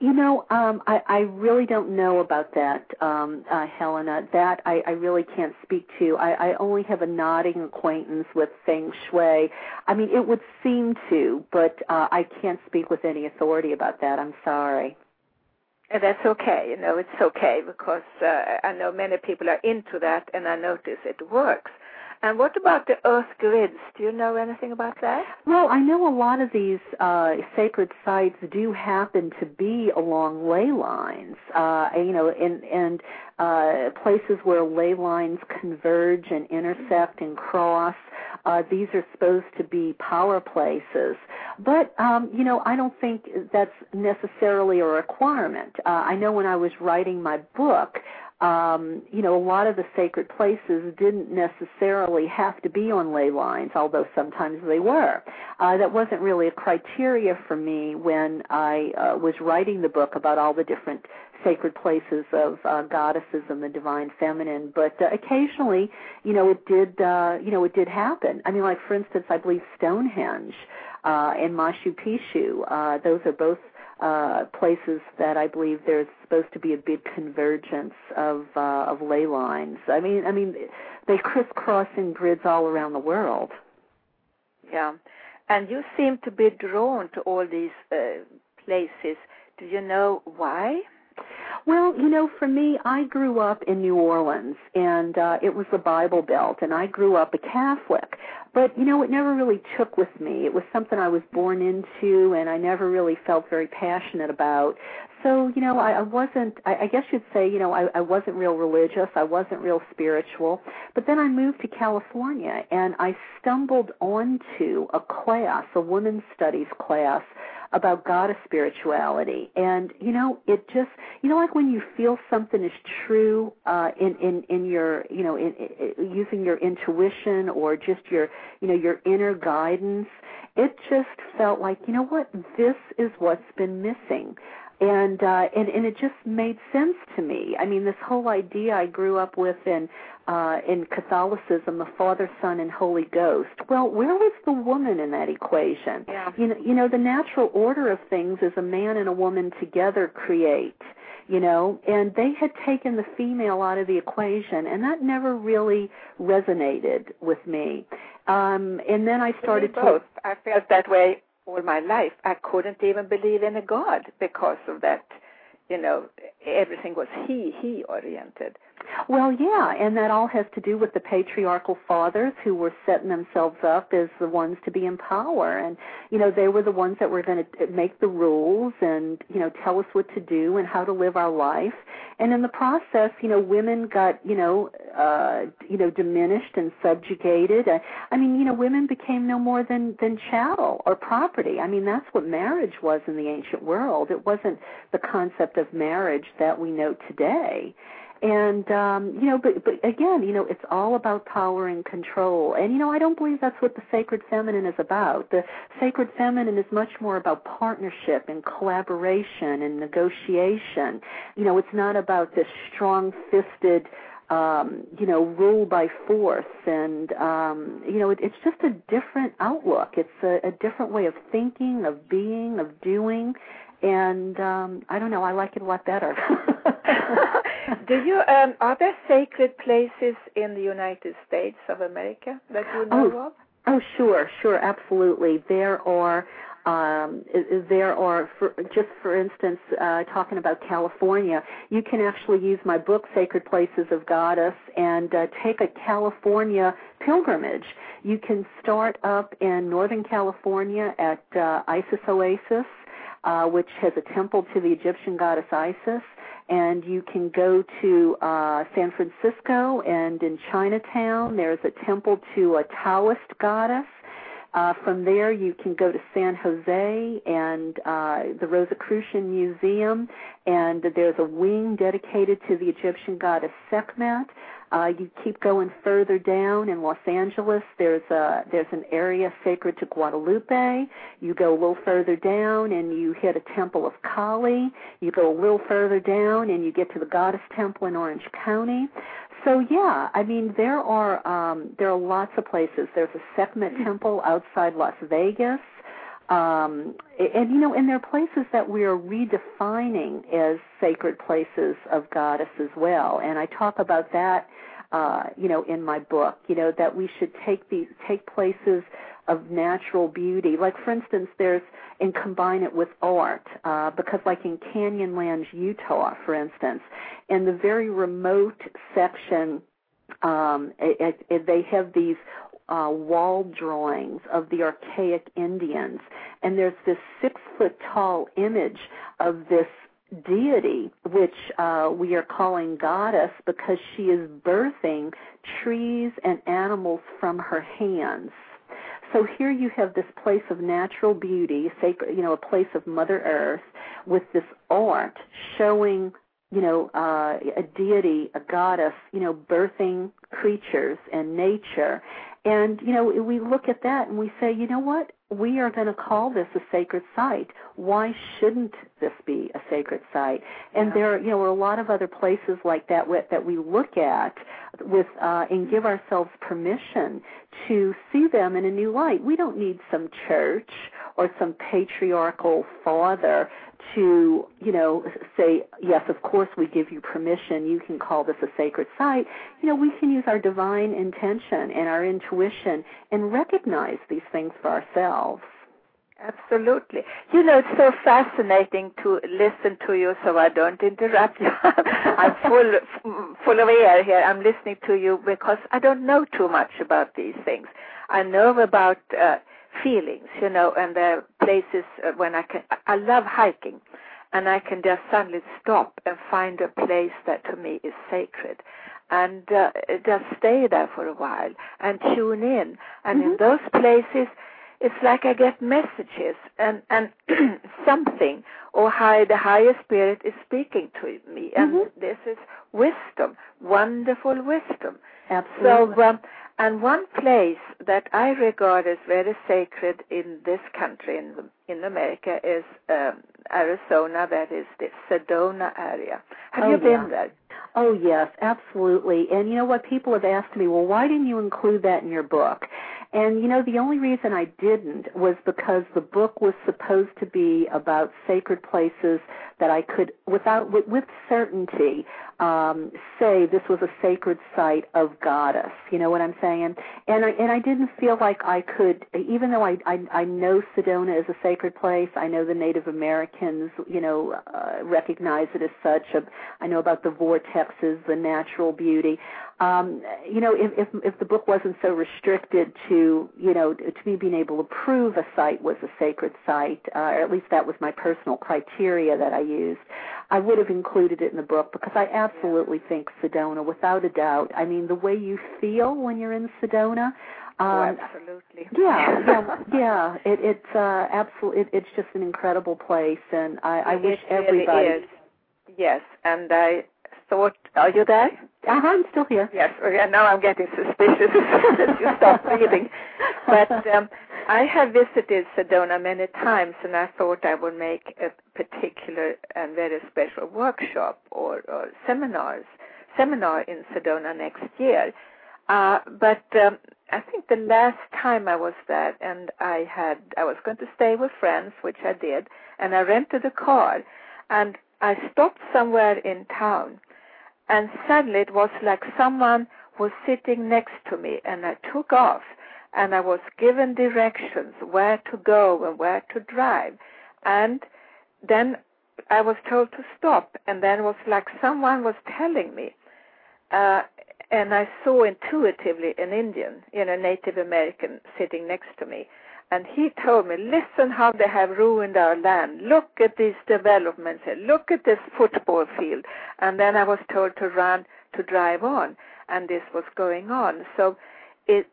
Speaker 4: You know, um, I, I really don't know about that, um, uh, Helena. That I, I really can't speak to. I, I only have a nodding acquaintance with Feng Shui. I mean, it would seem to, but uh, I can't speak with any authority about that. I'm sorry.
Speaker 3: And that's okay. You know, it's okay because uh, I know many people are into that, and I notice it works. And what about the earth grids? Do you know anything about that?
Speaker 4: Well, I know a lot of these uh, sacred sites do happen to be along ley lines, uh, you know, and, and uh, places where ley lines converge and intersect and cross. Uh, these are supposed to be power places. But, um, you know, I don't think that's necessarily a requirement. Uh, I know when I was writing my book, um, you know, a lot of the sacred places didn't necessarily have to be on ley lines, although sometimes they were. Uh, that wasn't really a criteria for me when I uh, was writing the book about all the different sacred places of uh, goddesses and the divine feminine. But uh, occasionally, you know, it did, uh, you know, it did happen. I mean, like for instance, I believe Stonehenge uh, and Machu Picchu. Uh, those are both uh, places that I believe there's supposed to be a big convergence of uh, of ley lines. I mean, I mean, they crisscross in grids all around the world.
Speaker 3: Yeah, and you seem to be drawn to all these uh, places. Do you know why?
Speaker 4: Well, you know, for me, I grew up in New Orleans, and uh, it was the Bible Belt, and I grew up a Catholic. But you know, it never really took with me. It was something I was born into, and I never really felt very passionate about. So, you know, I, I wasn't. I, I guess you'd say, you know, I, I wasn't real religious. I wasn't real spiritual. But then I moved to California, and I stumbled onto a class, a women's studies class about goddess spirituality. And you know, it just you know like when you feel something is true uh in in in your, you know, in, in using your intuition or just your, you know, your inner guidance, it just felt like, you know what, this is what's been missing and uh and and it just made sense to me. I mean this whole idea i grew up with in uh in catholicism the father son and holy ghost. Well where was the woman in that equation?
Speaker 3: Yeah.
Speaker 4: you know you know the natural order of things is a man and a woman together create you know? And they had taken the female out of the equation and that never really resonated with me. Um and then i started
Speaker 3: both to i felt that way all my life. I couldn't even believe in a God because of that. You know, everything was he, he oriented.
Speaker 4: Well, yeah, and that all has to do with the patriarchal fathers who were setting themselves up as the ones to be in power, and you know they were the ones that were going to make the rules and you know tell us what to do and how to live our life. And in the process, you know, women got you know uh, you know diminished and subjugated. I, I mean, you know, women became no more than than chattel or property. I mean, that's what marriage was in the ancient world. It wasn't the concept of marriage that we know today. And um you know but but again you know it's all about power and control. And you know i don't believe that's what the sacred feminine is about. The sacred feminine is much more about partnership and collaboration and negotiation. You know it's not about this strong fisted um you know rule by force and um you know it, it's just a different outlook. It's a, a different way of thinking of being of doing and um i don't know i like it a lot better
Speaker 3: Do you um, are there sacred places in the United States of America that you know
Speaker 4: oh,
Speaker 3: of?
Speaker 4: Oh, sure, sure, absolutely. There are um, there are, for, just for instance, uh, talking about California, you can actually use my book, Sacred Places of Goddess, and uh, take a California pilgrimage. You can start up in Northern California at uh, Isis Oasis, uh, which has a temple to the Egyptian goddess Isis and you can go to uh, San Francisco and in Chinatown there's a temple to a Taoist goddess. Uh, from there, you can go to San Jose and uh, the Rosicrucian Museum, and there's a wing dedicated to the Egyptian goddess Sekhmet. Uh, you keep going further down in Los Angeles. There's a there's an area sacred to Guadalupe. You go a little further down and you hit a temple of Kali. You go a little further down and you get to the Goddess Temple in Orange County. So yeah, I mean there are um, there are lots of places. There's a Sekhmet mm-hmm. temple outside Las Vegas. Um, and you know, and there are places that we are redefining as sacred places of goddess as well. And I talk about that, uh, you know, in my book. You know that we should take these take places of natural beauty. Like for instance, there's and combine it with art uh, because, like in Canyonlands, Utah, for instance, in the very remote section, um, it, it, they have these uh, wall drawings of the archaic Indians, and there's this six foot tall image of this deity, which uh, we are calling goddess because she is birthing trees and animals from her hands. So here you have this place of natural beauty, sacred, you know, a place of Mother Earth, with this art showing you know, uh, a deity, a goddess, you know, birthing creatures and nature. And, you know, we look at that and we say, you know what? We are going to call this a sacred site. Why shouldn't this be a sacred site? And yeah. there, you know, are a lot of other places like that that we look at with uh, and give ourselves permission to see them in a new light. We don't need some church or some patriarchal father to, you know, say, yes, of course we give you permission. You can call this a sacred site. You know, we can use our divine intention and our intuition and recognize these things for ourselves.
Speaker 3: Absolutely. You know, it's so fascinating to listen to you so I don't interrupt you. I'm full, full of air here. I'm listening to you because I don't know too much about these things. I know about uh, feelings, you know, and there are places uh, when I can, I love hiking, and I can just suddenly stop and find a place that to me is sacred. And uh, just stay there for a while and tune in. And mm-hmm. in those places, it's like I get messages and and something or how the higher spirit is speaking to me, and mm-hmm. this is wisdom, wonderful wisdom.
Speaker 4: Absolutely.
Speaker 3: So um, and one place that I regard as very sacred in this country, in, in America, is um, Arizona, that is the Sedona area. Have
Speaker 4: oh,
Speaker 3: you been
Speaker 4: yeah.
Speaker 3: there?
Speaker 4: Oh, yes, absolutely. And you know what? People have asked me, well, why didn't you include that in your book? And you know, the only reason I didn't was because the book was supposed to be about sacred places that I could, without with, with certainty, um, say this was a sacred site of goddess. You know what I'm saying? And I and I didn't feel like I could, even though I I, I know Sedona is a sacred place. I know the Native Americans, you know, uh, recognize it as such. I know about the vortexes, the natural beauty um, you know, if, if if the book wasn't so restricted to, you know, to me being able to prove a site was a sacred site, uh, or at least that was my personal criteria that I used, I would have included it in the book because I absolutely think Sedona, without a doubt. I mean, the way you feel when you're in Sedona.
Speaker 3: Oh, um, oh, absolutely.
Speaker 4: Yeah, yeah, yeah. It, it's uh, absolutely. It, it's just an incredible place, and I, I wish everybody.
Speaker 3: Is. Yes, and I thought, are you there?
Speaker 4: Uh-huh, I'm still here.
Speaker 3: Yes, okay, now I'm getting suspicious as you stop breathing. But um, I have visited Sedona many times, and I thought I would make a particular and very special workshop or, or seminars seminar in Sedona next year. Uh, but um, I think the last time I was there, and I had I was going to stay with friends, which I did, and I rented a car, and I stopped somewhere in town and suddenly it was like someone was sitting next to me and I took off and I was given directions where to go and where to drive and then I was told to stop and then it was like someone was telling me uh, and I saw intuitively an Indian, you know, Native American sitting next to me and he told me, listen how they have ruined our land. Look at these developments. Look at this football field. And then I was told to run, to drive on. And this was going on. So it,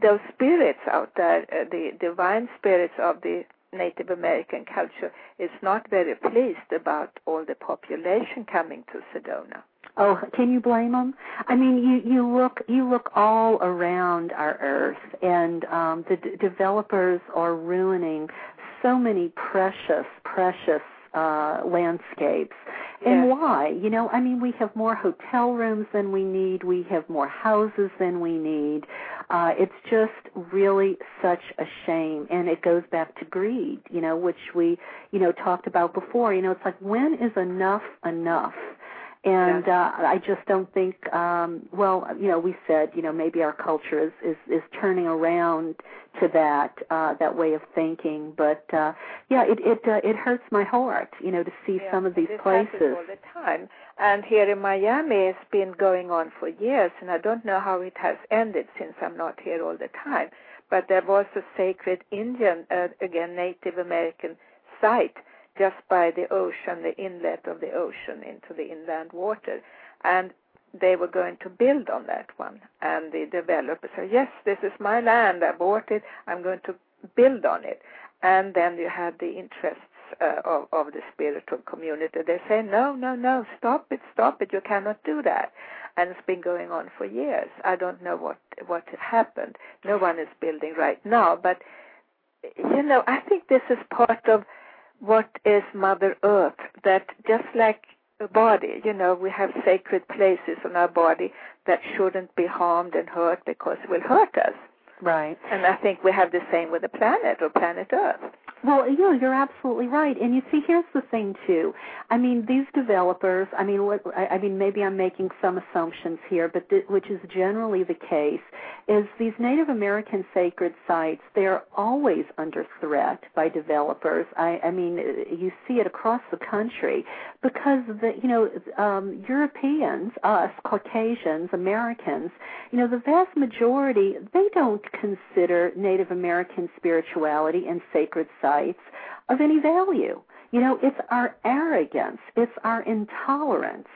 Speaker 3: those spirits out there, uh, the divine spirits of the Native American culture, is not very pleased about all the population coming to Sedona.
Speaker 4: Oh, can you blame them? I mean, you you look you look all around our earth, and um, the d- developers are ruining so many precious, precious uh, landscapes. And
Speaker 3: Yes.
Speaker 4: why? You know, I mean, we have more hotel rooms than we need. We have more houses than we need. Uh, it's just really such a shame, and it goes back to greed. You know, which we, you know, talked about before. You know, it's like when is enough enough? And uh, I just don't think. Um, well, you know, we said, you know, maybe our culture is is, is turning around to that uh, that way of thinking. But uh, yeah, it it uh, it hurts my heart, you know, to see
Speaker 3: Yeah,
Speaker 4: some of these
Speaker 3: this
Speaker 4: places.
Speaker 3: all the time. And here in Miami, it's been going on for years, and I don't know how it has ended since I'm not here all the time. But there was a sacred Indian, uh, again Native American site just by the ocean, the inlet of the ocean into the inland water, and they were going to build on that one. And the developer said, "Yes, this is my land. I bought it. I'm going to build on it." And then you had the interests uh, of, of the spiritual community. They say, no, no, no, stop it, stop it. You cannot do that. And it's been going on for years. I don't know what what happened. No one is building right now, but you know, I think this is part of what is Mother Earth. That just like a body, you know, we have sacred places on our body that shouldn't be harmed and hurt because it will hurt us.
Speaker 4: Right.
Speaker 3: And I think we have the same with the planet or planet Earth.
Speaker 4: Well, you know, you're absolutely right. And you see, here's the thing too. I mean, these developers. I mean, what, I, I mean, maybe I'm making some assumptions here, but th- which is generally the case, is these Native American sacred sites. They're always under threat by developers. I, I mean, you see it across the country because the, you know, um, Europeans, us, Caucasians, Americans, you know, the vast majority they don't consider Native American spirituality and sacred sites of any value. You know, it's our arrogance, it's our intolerance.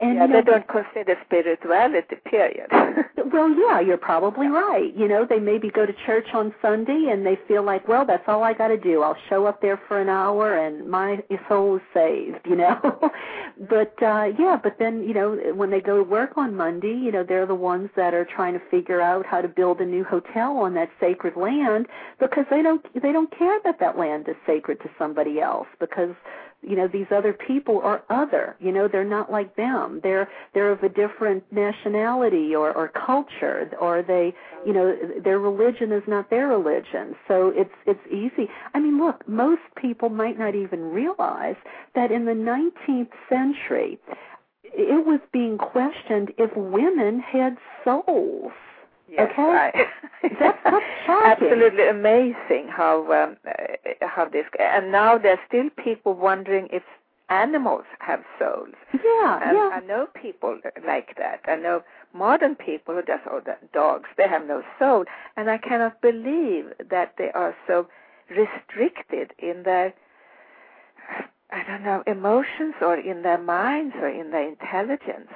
Speaker 4: And
Speaker 3: yeah,
Speaker 4: you know,
Speaker 3: they don't consider spirituality, period.
Speaker 4: well, yeah, you're probably right. You know, they maybe go to church on Sunday and they feel like, well, that's all I got to do. I'll show up there for an hour and my soul is saved, you know. but uh yeah, but then, you know, when they go to work on Monday, you know, they're the ones that are trying to figure out how to build a new hotel on that sacred land because they don't they don't care that that land is sacred to somebody else because you know these other people are other. You know they're not like them. They're they're of a different nationality or or culture or they you know their religion is not their religion. So it's it's easy. I mean look most people might not even realize that in the 19th century it was being questioned if women had souls
Speaker 3: Yes,
Speaker 4: Okay.
Speaker 3: right.
Speaker 4: That's- that's shocking.
Speaker 3: Absolutely amazing how um, uh, how this and now there's still people wondering if animals have souls.
Speaker 4: yeah
Speaker 3: And
Speaker 4: yeah
Speaker 3: I know people like that. I know modern people who just oh the dogs they have no soul, and I cannot believe that they are so restricted in their I don't know emotions or in their minds or in their intelligence.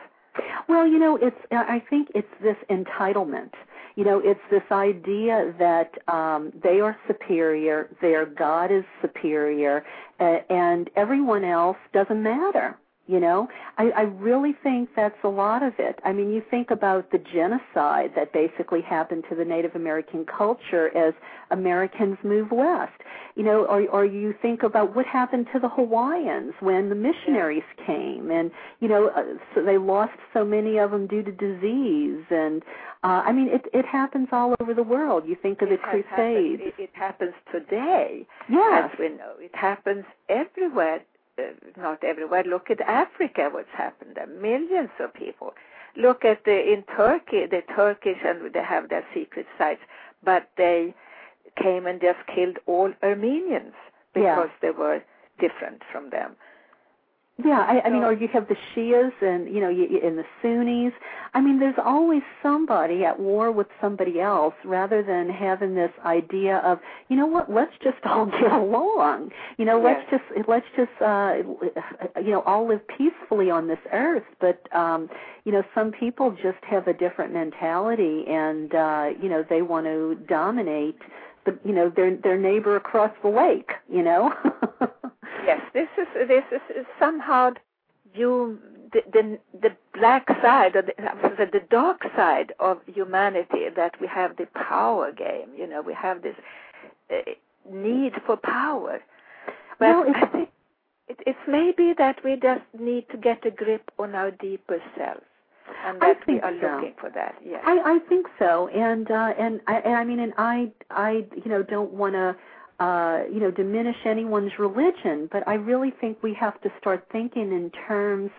Speaker 4: Well, you know, it's I think it's this entitlement. You know, it's this idea that um they are superior, their God is superior, uh, and everyone else doesn't matter. You know, I, I really think that's a lot of it. I mean, you think about the genocide that basically happened to the Native American culture as Americans move west. You know, or or you think about what happened to the Hawaiians when the missionaries came, and you know, uh, so they lost so many of them due to disease, and uh, I mean, it it happens all over the world. You think of the
Speaker 3: It has
Speaker 4: Crusades.
Speaker 3: happened- It, it happens today.
Speaker 4: yes,
Speaker 3: as we know. It happens everywhere, Uh, not everywhere. Look at Africa, what's happened there. Millions of people. Look at the in Turkey, the Turkish, and they have their secret sites, but they came and just killed all Armenians
Speaker 4: Yeah.
Speaker 3: because they were different from them.
Speaker 4: Yeah, I, I mean, or you have the Shias and you know, you, and the Sunnis. I mean, there's always somebody at war with somebody else, rather than having this idea of, you know what, let's just all get along. You know,
Speaker 3: Yes.
Speaker 4: let's just let's just uh, you know all live peacefully on this earth. But um, you know, some people just have a different mentality, and uh, you know, they want to dominate the you know their their neighbor across the lake. You know.
Speaker 3: Yes, this is this is, is somehow you the, the the black side or the, the the dark side of humanity that we have the power game. You know, we have this uh, need for power. But
Speaker 4: Well, it's-
Speaker 3: I think it, it's maybe that we just need to get a grip on our deeper selves, and
Speaker 4: I
Speaker 3: that we
Speaker 4: think
Speaker 3: are
Speaker 4: so.
Speaker 3: looking for that. Yes.
Speaker 4: I, I think so, and uh, and I, and I mean, and I I you know don't want to uh, you know diminish anyone's religion, but I really think we have to start thinking in terms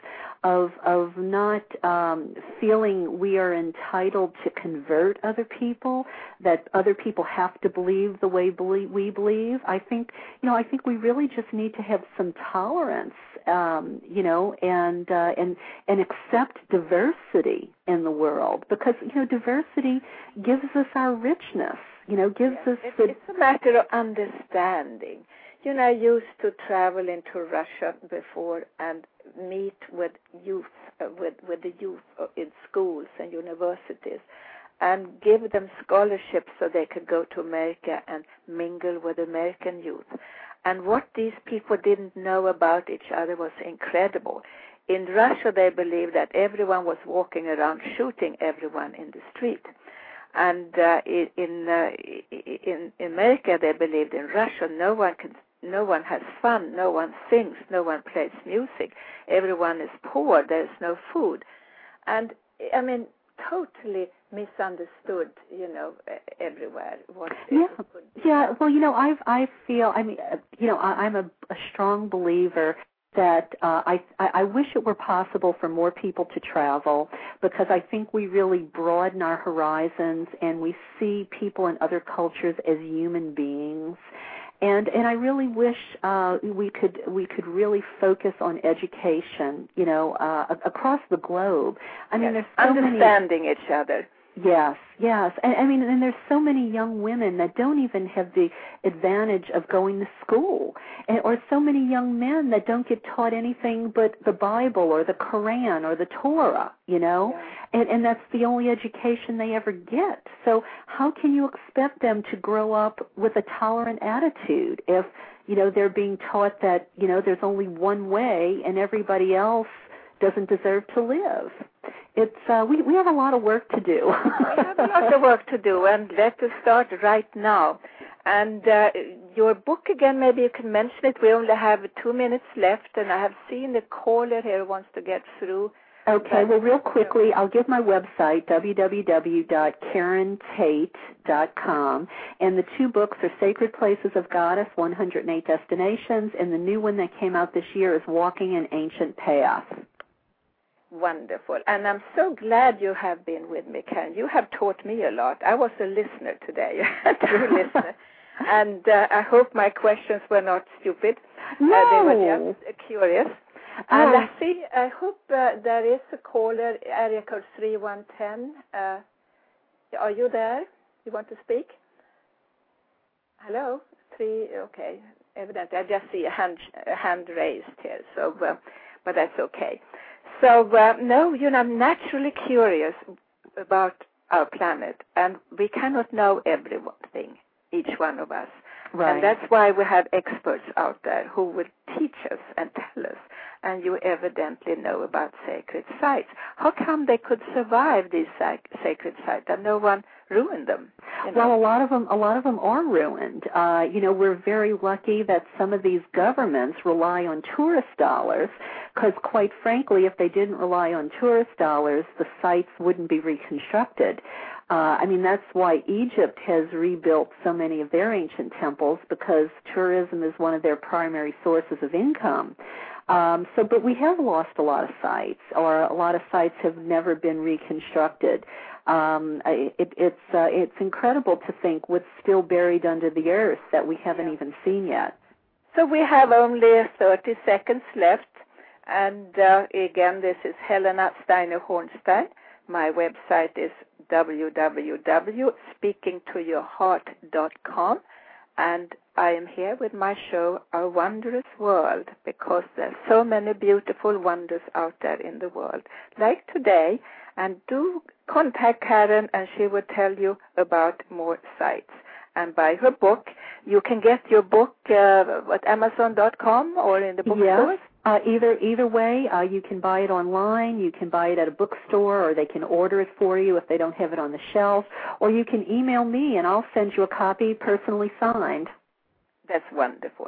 Speaker 4: of of not um, feeling we are entitled to convert other people, that other people have to believe the way we believe. I think you know I think we really just need to have some tolerance, um, you know, and uh, and and accept diversity in the world because you know diversity gives us our richness. You know, gives
Speaker 3: Yes,
Speaker 4: us
Speaker 3: it's,
Speaker 4: the
Speaker 3: it's a matter of understanding. You know, I used to travel into Russia before and meet with youth, uh, with with the youth uh, in schools and universities, and give them scholarships so they could go to America and mingle with American youth. And what these people didn't know about each other was incredible. In Russia, they believed that everyone was walking around shooting everyone in the street and uh, i- in uh, i- in America they believed in Russia. No one can no one has fun. No one sings. No one plays music. Everyone is poor. There's no food. And I mean totally misunderstood you know everywhere what
Speaker 4: Yeah. Yeah, well, you know, I've I feel I mean, uh, you know, I, I'm a, a strong believer that uh, I I wish it were possible for more people to travel because I think we really broaden our horizons and we see people in other cultures as human beings. And and I really wish uh, we could we could really focus on education, you know, uh, across the globe. I mean,
Speaker 3: Yes,
Speaker 4: there's so many
Speaker 3: understanding each other
Speaker 4: Yes, yes. And I mean and there's so many young women that don't even have the advantage of going to school. And or so many young men that don't get taught anything but the Bible or the Koran or the Torah, you know?
Speaker 3: Yeah.
Speaker 4: And and that's the only education they ever get. So how can you expect them to grow up with a tolerant attitude if, you know, they're being taught that, you know, there's only one way and everybody else doesn't deserve to live? It's uh we we have a lot of work to do.
Speaker 3: we have a lot of work to do, and let us start right now. And uh, your book again, maybe you can mention it. We only have two minutes left, and I have seen the caller here wants to get through.
Speaker 4: Okay, well, real quickly, I'll give my website, www.karentate.com, and the two books are Sacred Places of Goddess, 108 Destinations, and the new one that came out this year is Walking an Ancient Path.
Speaker 3: Wonderful. And I'm so glad you have been with me, Karen. You have taught me a lot. I was a listener today, a true listener. And uh, I hope my questions were not stupid. Uh, they were just uh, curious. And
Speaker 4: Oh.
Speaker 3: I see, I hope uh, there is a caller, area code 3110. Uh, are you there? You want to speak? Hello? Three, okay. Evidently, I just see a hand, a hand raised here, so, uh, but that's okay. So, uh, no, you know, I'm naturally curious about our planet, and we cannot know everything, each one of us.
Speaker 4: Right.
Speaker 3: And that's why we have experts out there who will teach us and tell us. And you evidently know about sacred sites. How come they could survive these sac- sacred sites and no one ruined them? You know?
Speaker 4: Well, a lot of them, a lot of them are ruined. Uh, you know, we're very lucky that some of these governments rely on tourist dollars, because quite frankly, if they didn't rely on tourist dollars, the sites wouldn't be reconstructed. Uh, I mean, that's why Egypt has rebuilt so many of their ancient temples because tourism is one of their primary sources of income. Um, so, but we have lost a lot of sites, or a lot of sites have never been reconstructed. Um, it, it's uh, it's incredible to think what's still buried under the earth that we haven't even seen yet.
Speaker 3: So we have only 30 seconds left. And uh, again, this is Helena Steiner Hornsteyn. My website is www.speakingtoyourheart.com. And I am here with my show, A Wondrous World, because there's so many beautiful wonders out there in the world, like today. And do contact Karen, and she will tell you about more sites. And buy her book. You can get your book uh, at Amazon.com or in the bookstores.
Speaker 4: Uh, either either way, uh, you can buy it online. You can buy it at a bookstore, or they can order it for you if they don't have it on the shelf. Or you can email me, and I'll send you a copy personally signed.
Speaker 3: That's wonderful.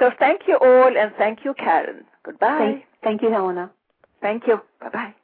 Speaker 3: So thank you all, and thank you, Karen. Goodbye.
Speaker 4: Thank, thank you, Helena.
Speaker 3: Thank you. Bye bye.